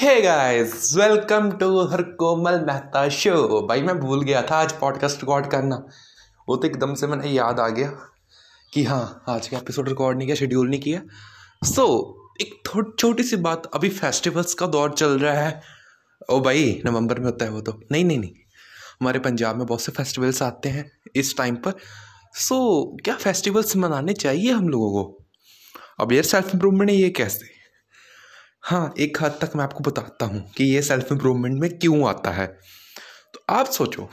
Hey guys welcome to her Komal Mehta show भाई मैं भूल गया था आज पॉडकास्ट रिकॉर्ड करना। वो तो एकदम से मैंने याद आ गया कि हाँ आज का एपिसोड रिकॉर्ड नहीं किया शेड्यूल नहीं किया। सो so, एक थोड़ी छोटी सी बात अभी फेस्टिवल्स का दौर चल रहा है। ओ भाई नवंबर में होता है वो तो। नहीं नहीं नहीं। हमारे पंजाब में बहुत से फेस्टिवल्स आते हैं इस टाइम पर। सो so, क्या फेस्टिवल्स मनाने चाहिए हम लोगों को? अब यार सेल्फ इम्प्रूवमेंट है ये कैसे? हाँ एक हद तक मैं आपको बताता हूँ कि ये सेल्फ इम्प्रूवमेंट में क्यों आता है। तो आप सोचो,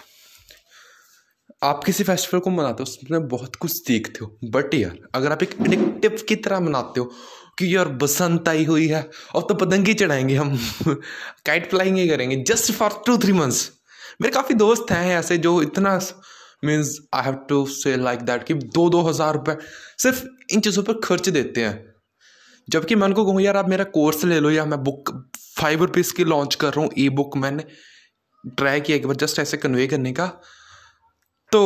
आप किसी फेस्टिवल को मनाते हो, उसमें बहुत कुछ सीखते हो बट यार, अगर आप एक एडिक्टिव की तरह मनाते हो कि यार बसंत आई हुई है, और तो पतंगी चढ़ाएँगे हम काइट फ्लाइंग ही करेंगे just for two three months मेरे काफ़ी दोस्त हैं ऐसे जो इतना means I have to say like that कि दो दो हज़ार रुपये सिर्फ़ इन चीज़ों पर खर्च देते हैं। जबकि मैं उनको कहूँ, यार, आप मेरा कोर्स ले लो, या मैं बुक फाइव रुपीज़ की लॉन्च कर रहा हूँ ई बुक मैंने ट्राई किया एक बार जस्ट ऐसे कन्वे करने का। तो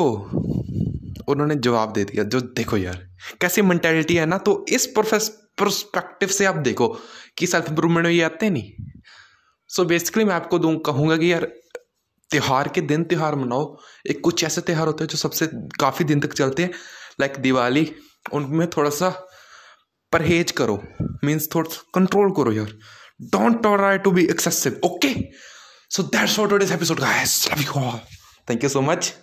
उन्होंने जवाब दे दिया, जो देखो यार, कैसी मैंटेलिटी है ना तो इस प्रोफेस प्रोस्पेक्टिव से आप देखो कि सेल्फ इम्प्रूवमेंट में ये आते नहीं। सो so बेसिकली मैं आपको दूँ, कहूँगा कि यार, त्यौहार के दिन त्यौहार मनाओ। एक कुछ ऐसे त्यौहार होते हैं जो सबसे काफ़ी दिन तक चलते हैं लाइक दिवाली, उनमें थोड़ा सा परहेज करो। मीन्स थोड़ा कंट्रोल करो यार। Don't try to be excessive okay so that's what today's episode guys love you all thank you so much